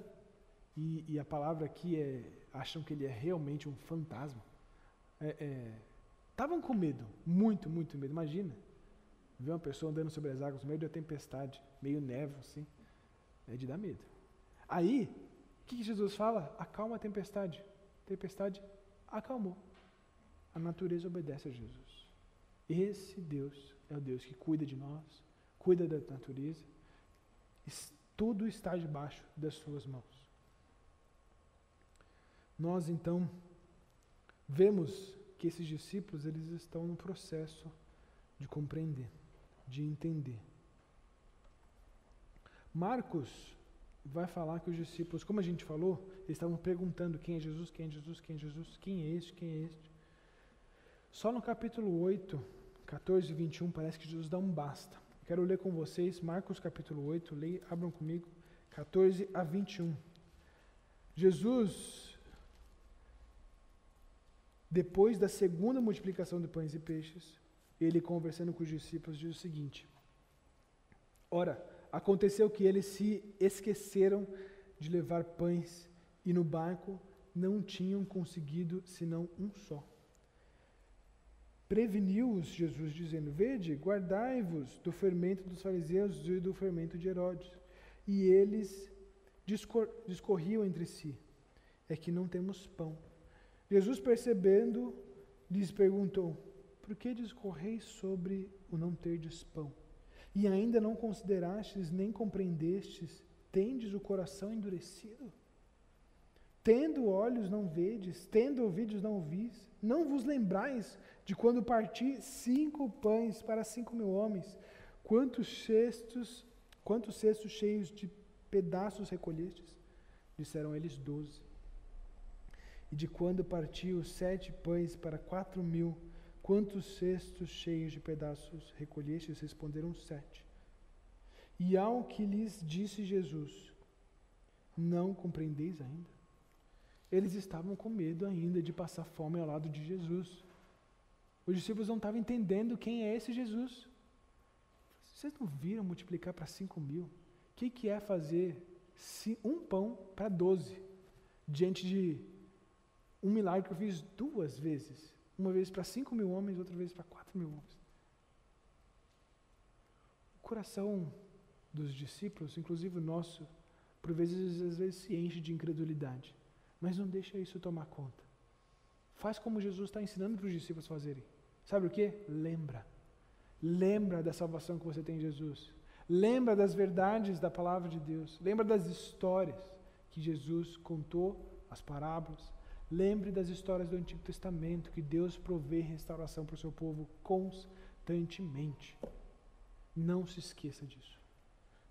e, e a palavra aqui é, acham que ele é realmente um fantasma. Estavam é, é, com medo, muito, muito medo. Imagina, ver uma pessoa andando sobre as águas no meio da tempestade, meio névoa assim, é de dar medo. Aí, que, Jesus fala? Acalma a tempestade. A tempestade acalmou a natureza obedece a Jesus. Esse Deus é o Deus que cuida de nós, cuida da natureza, tudo está debaixo das suas mãos. Nós então vemos que esses discípulos eles estão no processo de compreender, de entender. Marcos vai falar que os discípulos, como a gente falou, eles estavam perguntando quem é Jesus, quem é Jesus, quem é Jesus, quem é este, quem é este. Só no capítulo 8, 14 e 21, parece que Jesus dá um basta. Quero ler com vocês Marcos capítulo 8, leia, abram comigo, 14 a 21. Jesus, depois da segunda multiplicação de pães e peixes, ele conversando com os discípulos diz o seguinte: Ora, aconteceu que eles se esqueceram de levar pães e no barco não tinham conseguido senão um só. Preveniu-os Jesus, dizendo: Vede, guardai-vos do fermento dos fariseus e do fermento de Herodes. E eles discor discorriam entre si: É que não temos pão. Jesus, percebendo, lhes perguntou: Por que discorreis sobre o não terdes pão? E ainda não considerastes nem compreendestes, tendes o coração endurecido? Tendo olhos não vedes, tendo ouvidos não ouvis, não vos lembrais de quando parti cinco pães para cinco mil homens, quantos cestos, quantos cestos cheios de pedaços recolhestes? Disseram eles doze. E de quando parti os sete pães para quatro mil, quantos cestos cheios de pedaços recolhestes? Responderam sete. E ao que lhes disse Jesus, não compreendeis ainda? Eles estavam com medo ainda de passar fome ao lado de Jesus. Os discípulos não estavam entendendo quem é esse Jesus. Vocês não viram multiplicar para cinco mil? O que, que é fazer um pão para doze? Diante de um milagre que eu fiz duas vezes. Uma vez para cinco mil homens, outra vez para quatro mil homens. O coração dos discípulos, inclusive o nosso, por vezes, às vezes se enche de incredulidade. Mas não deixa isso tomar conta. Faz como Jesus está ensinando para os discípulos fazerem. Sabe o que? Lembra. Lembra da salvação que você tem em Jesus. Lembra das verdades da palavra de Deus. Lembra das histórias que Jesus contou, as parábolas. Lembre das histórias do Antigo Testamento, que Deus provê restauração para o seu povo constantemente. Não se esqueça disso.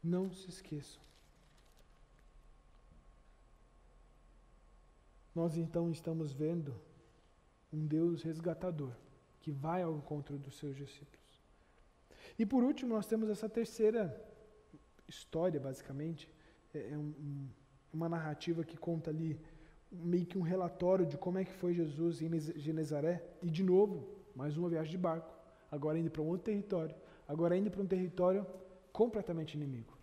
Não se esqueça. nós então estamos vendo um Deus resgatador que vai ao encontro dos seus discípulos. E por último, nós temos essa terceira história, basicamente, é, é um, uma narrativa que conta ali meio que um relatório de como é que foi Jesus em Genezaré e de novo, mais uma viagem de barco, agora indo para um outro território, agora indo para um território completamente inimigo.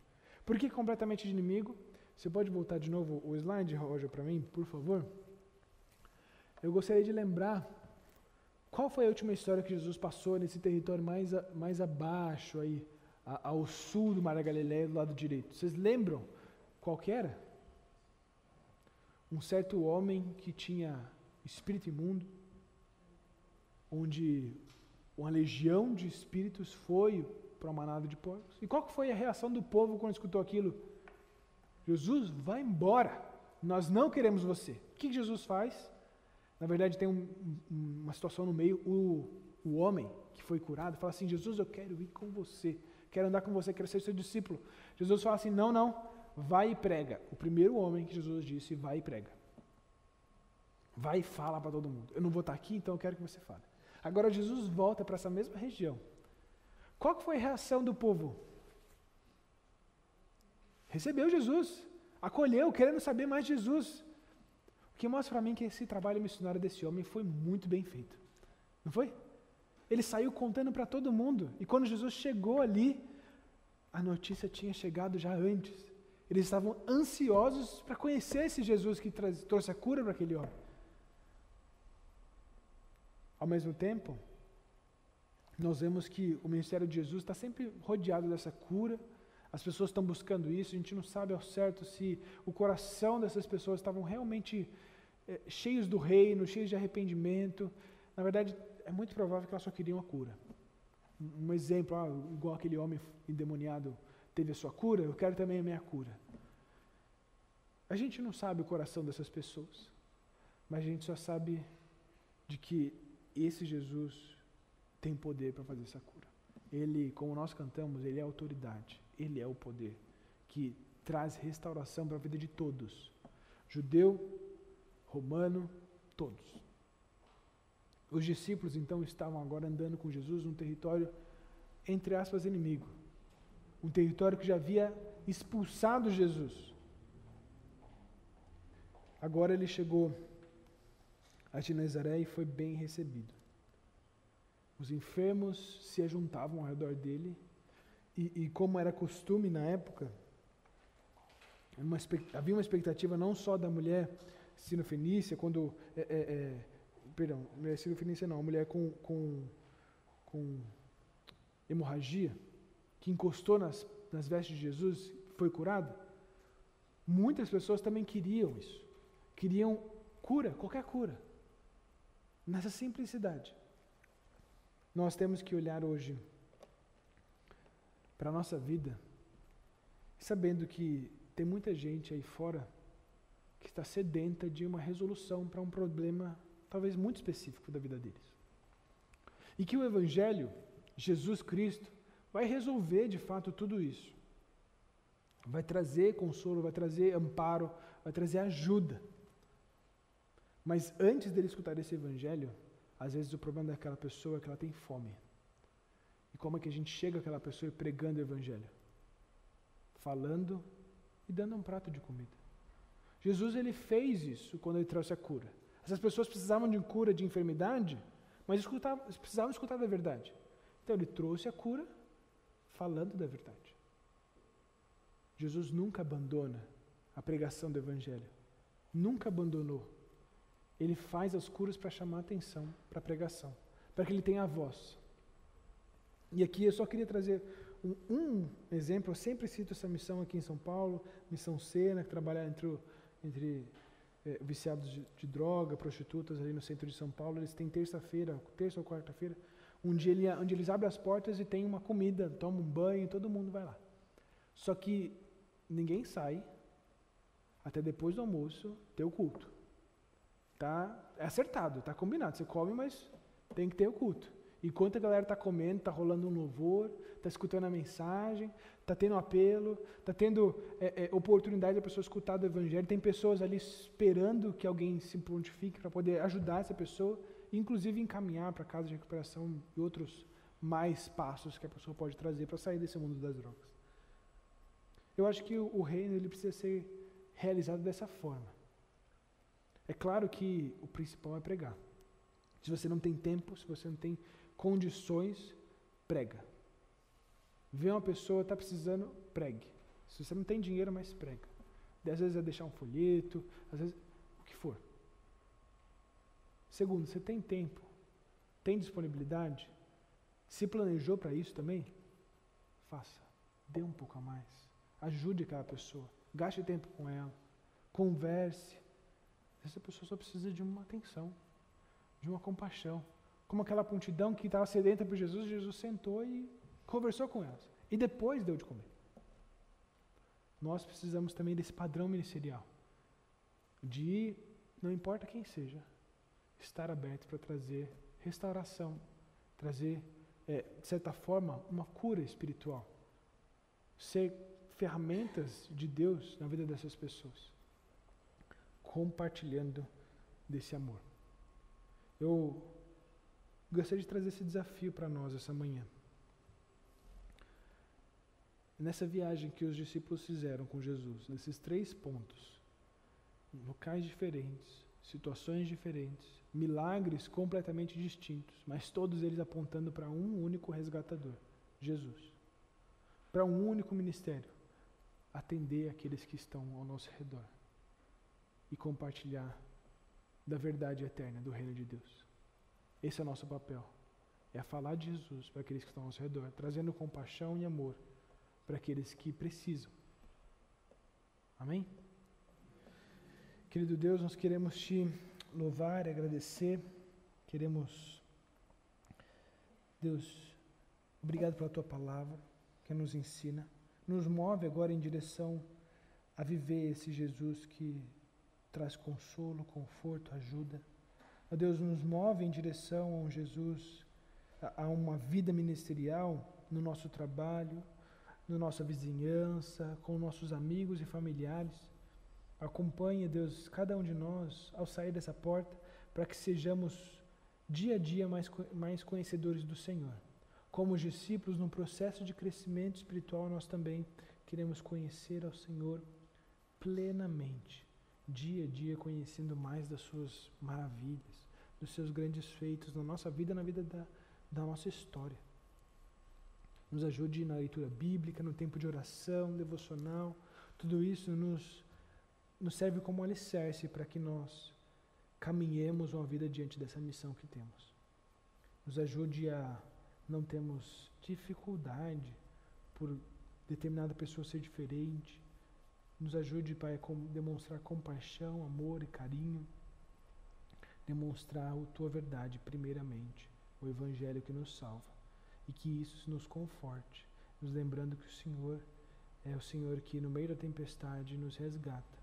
Por que completamente inimigo? Você pode voltar de novo o slide, Roger, para mim, por favor? eu gostaria de lembrar qual foi a última história que Jesus passou nesse território mais, a, mais abaixo, aí, a, ao sul do Mar da Galileia, do lado direito. Vocês lembram qual que era? Um certo homem que tinha espírito imundo, onde uma legião de espíritos foi para uma manada de porcos. E qual foi a reação do povo quando escutou aquilo? Jesus, vai embora, nós não queremos você. O que Jesus faz? Na verdade, tem um, uma situação no meio. O, o homem que foi curado fala assim: Jesus, eu quero ir com você. Quero andar com você, quero ser seu discípulo. Jesus fala assim: não, não, vai e prega. O primeiro homem que Jesus disse: vai e prega. Vai e fala para todo mundo. Eu não vou estar aqui, então eu quero que você fale. Agora Jesus volta para essa mesma região. Qual foi a reação do povo? Recebeu Jesus, acolheu, querendo saber mais de Jesus. O que mostra para mim que esse trabalho missionário desse homem foi muito bem feito. Não foi? Ele saiu contando para todo mundo. E quando Jesus chegou ali, a notícia tinha chegado já antes. Eles estavam ansiosos para conhecer esse Jesus que trouxe a cura para aquele homem. Ao mesmo tempo, nós vemos que o ministério de Jesus está sempre rodeado dessa cura. As pessoas estão buscando isso, a gente não sabe ao certo se o coração dessas pessoas estavam realmente é, cheios do reino, cheios de arrependimento. Na verdade, é muito provável que elas só queriam a cura. Um exemplo, ah, igual aquele homem endemoniado teve a sua cura, eu quero também a minha cura. A gente não sabe o coração dessas pessoas, mas a gente só sabe de que esse Jesus tem poder para fazer essa cura. Ele, como nós cantamos, ele é autoridade, ele é o poder que traz restauração para a vida de todos. Judeu, romano, todos. Os discípulos então estavam agora andando com Jesus num território, entre aspas, inimigo. Um território que já havia expulsado Jesus. Agora ele chegou a Genezaré e foi bem recebido. Os enfermos se ajuntavam ao redor dele, e, e como era costume na época, uma, havia uma expectativa não só da mulher sinofenícia, quando. É, é, é, perdão, mulher sinofenícia não, mulher com, com, com hemorragia, que encostou nas, nas vestes de Jesus, foi curada. Muitas pessoas também queriam isso. Queriam cura, qualquer cura. Nessa simplicidade. Nós temos que olhar hoje para a nossa vida, sabendo que tem muita gente aí fora que está sedenta de uma resolução para um problema talvez muito específico da vida deles. E que o Evangelho, Jesus Cristo, vai resolver de fato tudo isso. Vai trazer consolo, vai trazer amparo, vai trazer ajuda. Mas antes dele escutar esse Evangelho, às vezes o problema daquela pessoa é que ela tem fome. E como é que a gente chega àquela pessoa pregando o Evangelho? Falando e dando um prato de comida. Jesus ele fez isso quando ele trouxe a cura. Essas pessoas precisavam de cura de enfermidade, mas escutavam, precisavam escutar da verdade. Então ele trouxe a cura falando da verdade. Jesus nunca abandona a pregação do Evangelho. Nunca abandonou. Ele faz as curas para chamar a atenção para a pregação, para que ele tenha a voz. E aqui eu só queria trazer um, um, exemplo, eu sempre cito essa missão aqui em São Paulo, missão Sena, que trabalha entre, entre é, viciados de, de, droga, prostitutas ali no centro de São Paulo. Eles têm terça-feira, terça ou quarta-feira, dia ele, onde eles abrem as portas e tem uma comida, tomam um banho, todo mundo vai lá. Só que ninguém sai até depois do almoço ter o culto. Tá, é acertado, tá combinado. Você come, mas tem que ter o culto. Enquanto a galera está comendo, está rolando um louvor, está escutando a mensagem, está tendo apelo, está tendo é, é, oportunidade da pessoa escutar do Evangelho. Tem pessoas ali esperando que alguém se prontifique para poder ajudar essa pessoa, inclusive encaminhar para casa de recuperação e outros mais passos que a pessoa pode trazer para sair desse mundo das drogas. Eu acho que o, reino ele precisa ser realizado dessa forma. É claro que o principal é pregar. Se você não tem tempo, se você não tem condições, prega. Vê uma pessoa, está precisando, pregue. Se você não tem dinheiro, mas prega. Às vezes é deixar um folheto, às vezes. Segundo, você tem tempo, tem disponibilidade, se planejou para isso também, faça. Dê um pouco a mais. Ajude aquela pessoa. Gaste tempo com ela. Converse. Essa pessoa só precisa de uma atenção, de uma compaixão como aquela prontidão que estava sedenta por Jesus, Jesus sentou e conversou com elas. E depois deu de comer. Nós precisamos também desse padrão ministerial. De, não importa quem seja, estar aberto para trazer restauração, trazer, é, de certa forma, uma cura espiritual. Ser ferramentas de Deus na vida dessas pessoas. Compartilhando desse amor. Eu gostaria de trazer esse desafio para nós essa manhã. Nessa viagem que os discípulos fizeram com Jesus, nesses três pontos, locais diferentes, situações diferentes, milagres completamente distintos, mas todos eles apontando para um único resgatador, Jesus. Para um único ministério, atender aqueles que estão ao nosso redor e compartilhar da verdade eterna do reino de Deus. Esse é o nosso papel. É falar de Jesus para aqueles que estão ao nosso redor, trazendo compaixão e amor para aqueles que precisam. Amém? Querido Deus, nós queremos te louvar e agradecer. Queremos, Deus, obrigado pela tua palavra que nos ensina. Nos move agora em direção a viver esse Jesus que traz consolo, conforto, ajuda. Deus, nos move em direção a um Jesus, a uma vida ministerial no nosso trabalho, na nossa vizinhança, com nossos amigos e familiares. Acompanhe, Deus, cada um de nós ao sair dessa porta, para que sejamos dia a dia mais, mais conhecedores do Senhor. Como discípulos, no processo de crescimento espiritual, nós também queremos conhecer ao Senhor plenamente, dia a dia, conhecendo mais das Suas maravilhas dos seus grandes feitos na nossa vida, na vida da, da nossa história. Nos ajude na leitura bíblica, no tempo de oração, devocional. Tudo isso nos, nos serve como alicerce para que nós caminhemos uma vida diante dessa missão que temos. Nos ajude a não termos dificuldade por determinada pessoa ser diferente. Nos ajude, Pai, a demonstrar compaixão, amor e carinho. Demonstrar a tua verdade, primeiramente, o Evangelho que nos salva. E que isso nos conforte, nos lembrando que o Senhor é o Senhor que, no meio da tempestade, nos resgata.